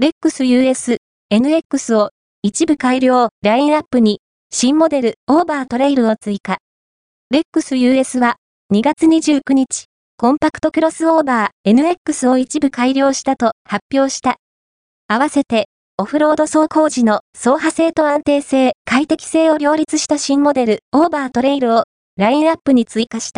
レックス US、NX を一部改良、ラインアップに新モデルオーバートレイルを追加。レックス US は2月29日、コンパクトクロスオーバー NX を一部改良したと発表した。合わせて、オフロード走行時の走破性と安定性、快適性を両立した新モデルオーバートレイルをラインアップに追加した。